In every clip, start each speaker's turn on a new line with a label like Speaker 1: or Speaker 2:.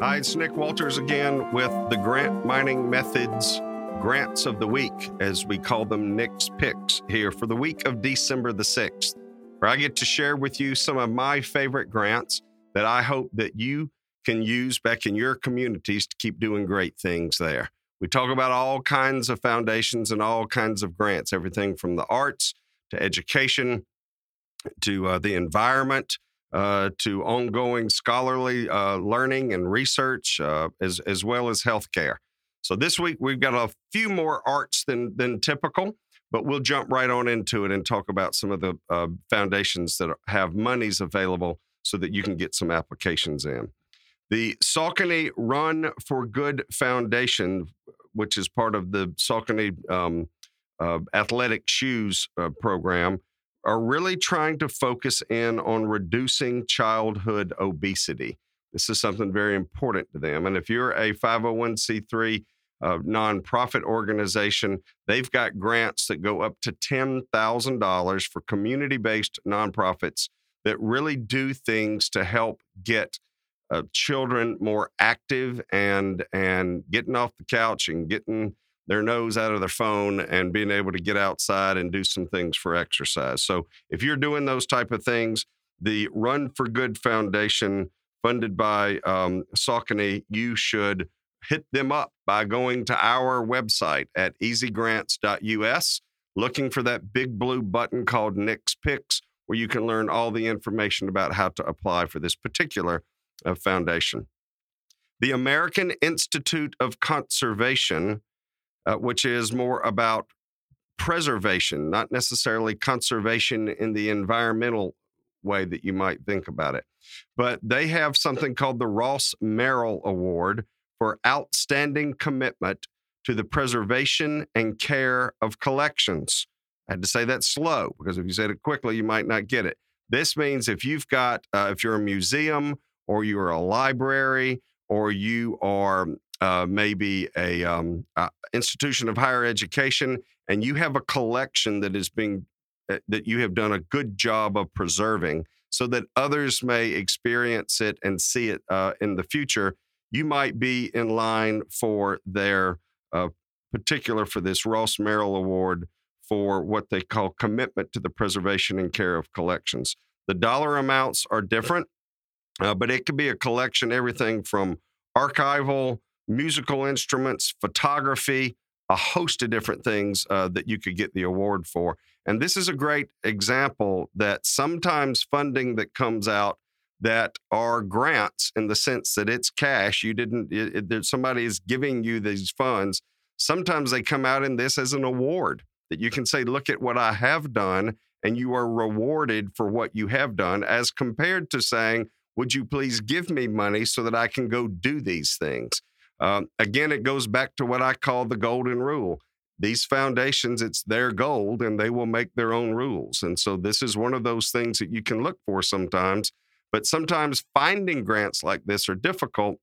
Speaker 1: Hi, it's Nick Walters again with the Grant Mining Methods Grants of the Week, as we call them Nick's Picks, here for the week of December the 6th, where I get to share with you some of my favorite grants that I hope that you can use back in your communities to keep doing great things there. We talk about all kinds of foundations and all kinds of grants, everything from the arts to education to uh, the environment uh, to ongoing scholarly uh, learning and research, uh, as as well as healthcare. So this week we've got a few more arts than than typical, but we'll jump right on into it and talk about some of the uh, foundations that have monies available so that you can get some applications in. The Saucony Run for Good Foundation, which is part of the Saucony um, uh, Athletic Shoes uh, program, are really trying to focus in on reducing childhood obesity. This is something very important to them. And if you're a 501c3 uh, nonprofit organization, they've got grants that go up to $10,000 for community based nonprofits that really do things to help get uh, children more active and and getting off the couch and getting their nose out of their phone and being able to get outside and do some things for exercise. So if you're doing those type of things, the Run for Good Foundation, funded by um, Saucony, you should hit them up by going to our website at easygrants.us, looking for that big blue button called Nick's Picks, where you can learn all the information about how to apply for this particular uh, foundation. The American Institute of Conservation uh, which is more about preservation, not necessarily conservation in the environmental way that you might think about it. But they have something called the Ross Merrill Award for outstanding commitment to the preservation and care of collections. I had to say that slow because if you said it quickly, you might not get it. This means if you've got, uh, if you're a museum or you're a library or you are uh, maybe a um, uh, institution of higher education, and you have a collection that is being uh, that you have done a good job of preserving, so that others may experience it and see it uh, in the future. You might be in line for their uh, particular for this Ross Merrill Award for what they call commitment to the preservation and care of collections. The dollar amounts are different, uh, but it could be a collection, everything from archival musical instruments, photography, a host of different things uh, that you could get the award for. And this is a great example that sometimes funding that comes out that are grants in the sense that it's cash, you didn't, it, it, somebody is giving you these funds. Sometimes they come out in this as an award that you can say, look at what I have done, and you are rewarded for what you have done, as compared to saying, would you please give me money so that I can go do these things? Um, again, it goes back to what I call the golden rule. These foundations, it's their gold and they will make their own rules. And so this is one of those things that you can look for sometimes. But sometimes finding grants like this are difficult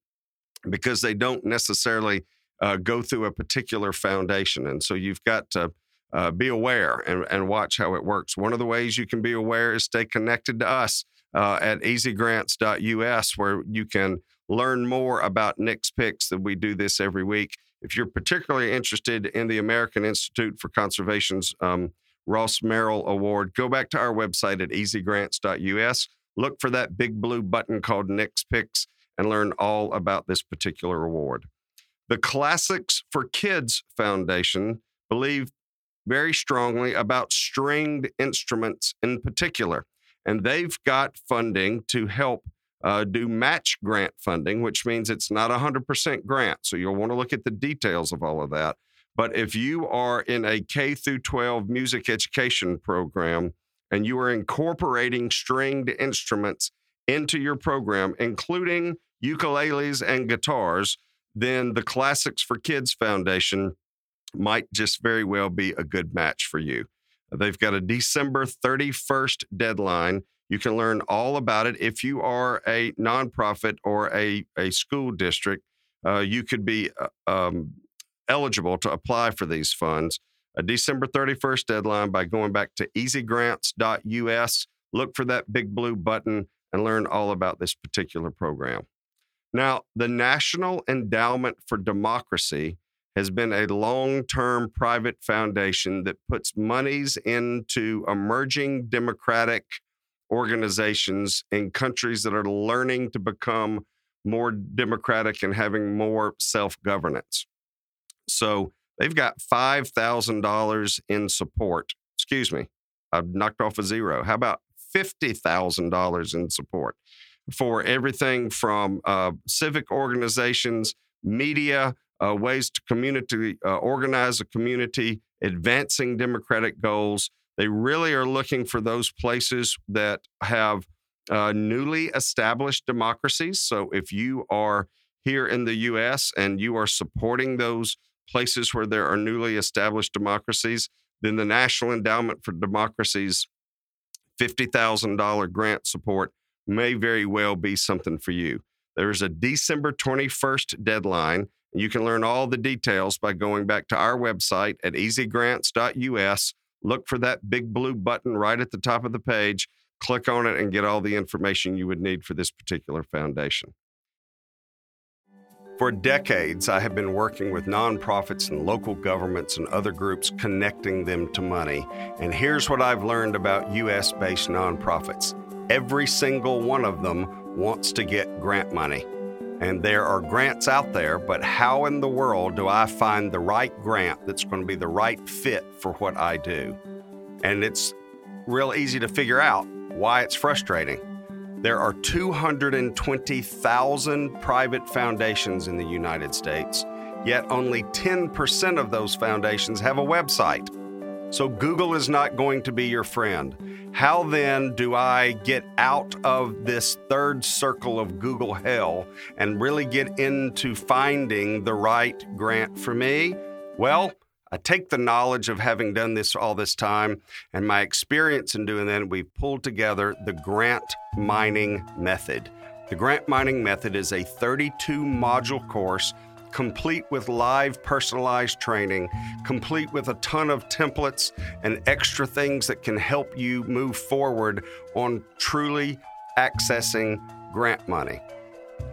Speaker 1: because they don't necessarily uh, go through a particular foundation. And so you've got to uh, be aware and, and watch how it works. One of the ways you can be aware is stay connected to us uh, at easygrants.us, where you can learn more about Nick's Picks that we do this every week. If you're particularly interested in the American Institute for Conservation's um, Ross Merrill Award, go back to our website at easygrants.us. Look for that big blue button called Nick's Picks and learn all about this particular award. The Classics for Kids Foundation believe very strongly about stringed instruments in particular, and they've got funding to help uh, do match grant funding, which means it's not 100% grant. So you'll want to look at the details of all of that. But if you are in a K through 12 music education program and you are incorporating stringed instruments into your program, including ukuleles and guitars, then the Classics for Kids Foundation might just very well be a good match for you. They've got a December 31st deadline. You can learn all about it. If you are a nonprofit or a, a school district, uh, you could be uh, um, eligible to apply for these funds. A December 31st deadline by going back to easygrants.us. Look for that big blue button and learn all about this particular program. Now, the National Endowment for Democracy has been a long term private foundation that puts monies into emerging democratic organizations in countries that are learning to become more democratic and having more self governance. So they've got $5,000 in support. Excuse me, I've knocked off a zero. How about $50,000 in support for everything from uh, civic organizations, media, uh, ways to community uh, organize a community, advancing democratic goals. They really are looking for those places that have uh, newly established democracies. So if you are here in the U.S. and you are supporting those places where there are newly established democracies, then the National Endowment for Democracies $50,000 grant support may very well be something for you. There is a December 21st deadline. You can learn all the details by going back to our website at easygrants.us. Look for that big blue button right at the top of the page. Click on it and get all the information you would need for this particular foundation. For decades, I have been working with nonprofits and local governments and other groups connecting them to money. And here's what I've learned about US based nonprofits every single one of them wants to get grant money. And there are grants out there, but how in the world do I find the right grant that's going to be the right fit for what I do? And it's real easy to figure out why it's frustrating. There are 220,000 private foundations in the United States, yet only 10% of those foundations have a website. So Google is not going to be your friend. How then do I get out of this third circle of Google hell and really get into finding the right grant for me? Well, I take the knowledge of having done this all this time and my experience in doing that, we've pulled together the grant mining method. The grant mining method is a 32 module course complete with live personalized training, complete with a ton of templates and extra things that can help you move forward on truly accessing grant money.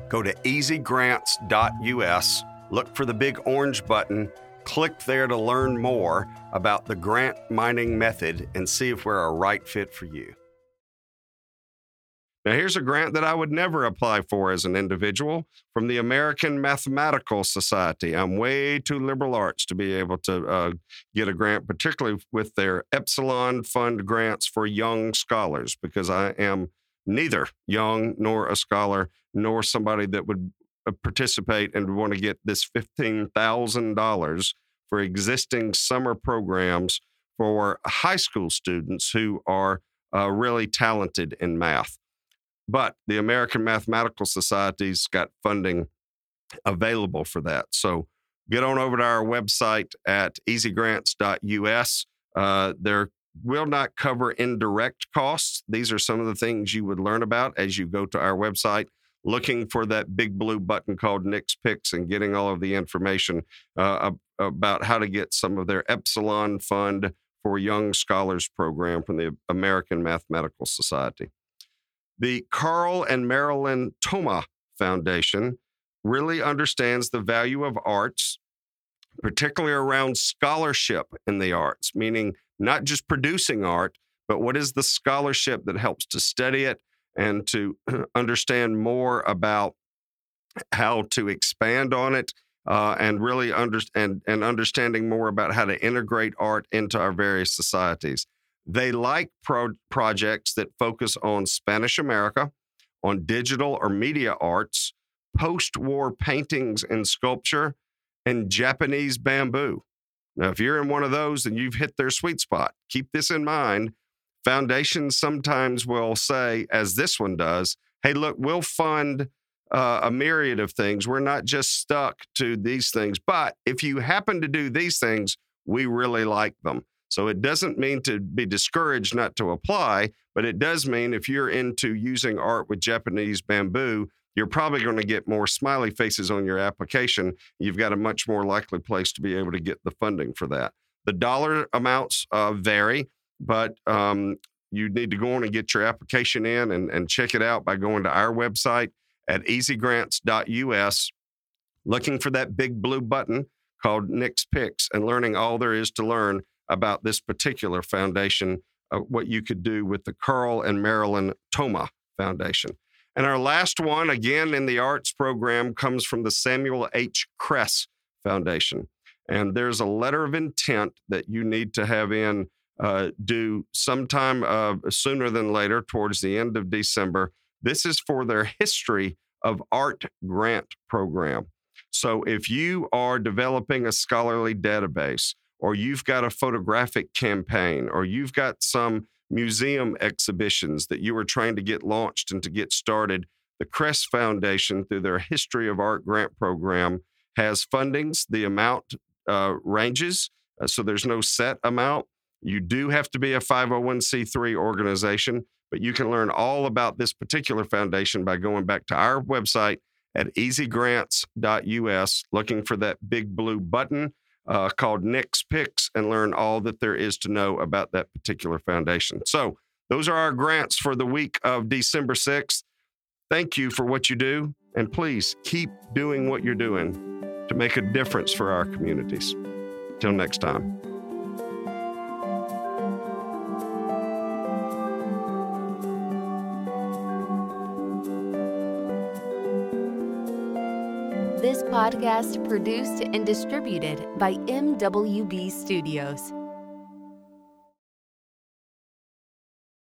Speaker 1: Go to easygrants.us, look for the big orange button Click there to learn more about the grant mining method and see if we're a right fit for you. Now, here's a grant that I would never apply for as an individual from the American Mathematical Society. I'm way too liberal arts to be able to uh, get a grant, particularly with their Epsilon Fund grants for young scholars, because I am neither young nor a scholar nor somebody that would uh, participate and want to get this $15,000 for existing summer programs for high school students who are uh, really talented in math. But the American Mathematical Society's got funding available for that. So get on over to our website at easygrants.us. Uh, there will not cover indirect costs. These are some of the things you would learn about as you go to our website looking for that big blue button called Nick's Picks and getting all of the information uh, about how to get some of their Epsilon Fund for Young Scholars program from the American Mathematical Society. The Carl and Marilynn Thoma Foundation really understands the value of arts, particularly around scholarship in the arts, meaning not just producing art, but what is the scholarship that helps to study it and to understand more about how to expand on it uh, and really understand and understanding more about how to integrate art into our various societies. They like pro- projects that focus on Spanish America, on digital or media arts, post war paintings and sculpture, and Japanese bamboo. Now, if you're in one of those, then you've hit their sweet spot. Keep this in mind Foundations sometimes will say, as this one does, hey, look, we'll fund uh, a myriad of things. We're not just stuck to these things. But if you happen to do these things, we really like them. So it doesn't mean to be discouraged not to apply, but it does mean if you're into using art with Japanese bamboo, you're probably going to get more smiley faces on your application. You've got a much more likely place to be able to get the funding for that. The dollar amounts uh, vary but um, you need to go on and get your application in and, and check it out by going to our website at easygrants.us, looking for that big blue button called Nick's Picks and learning all there is to learn about this particular foundation, uh, what you could do with the Carl and Marilynn Thoma Foundation. And our last one, again in the arts program, comes from the Samuel H. Kress Foundation. And there's a letter of intent that you need to have in uh, due sometime uh, sooner than later, towards the end of December. This is for their History of Art Grant Program. So if you are developing a scholarly database, or you've got a photographic campaign, or you've got some museum exhibitions that you are trying to get launched and to get started, the Kress Foundation, through their History of Art Grant Program, has fundings. The amount uh, ranges, uh, so there's no set amount. You do have to be a 501c3 organization, but you can learn all about this particular foundation by going back to our website at easygrants.us, looking for that big blue button uh, called Nick's Picks, and learn all that there is to know about that particular foundation. So, those are our grants for the week of December 6th. Thank you for what you do, and please keep doing what you're doing to make a difference for our communities. Till next time.
Speaker 2: Podcast produced and distributed by MWB Studios.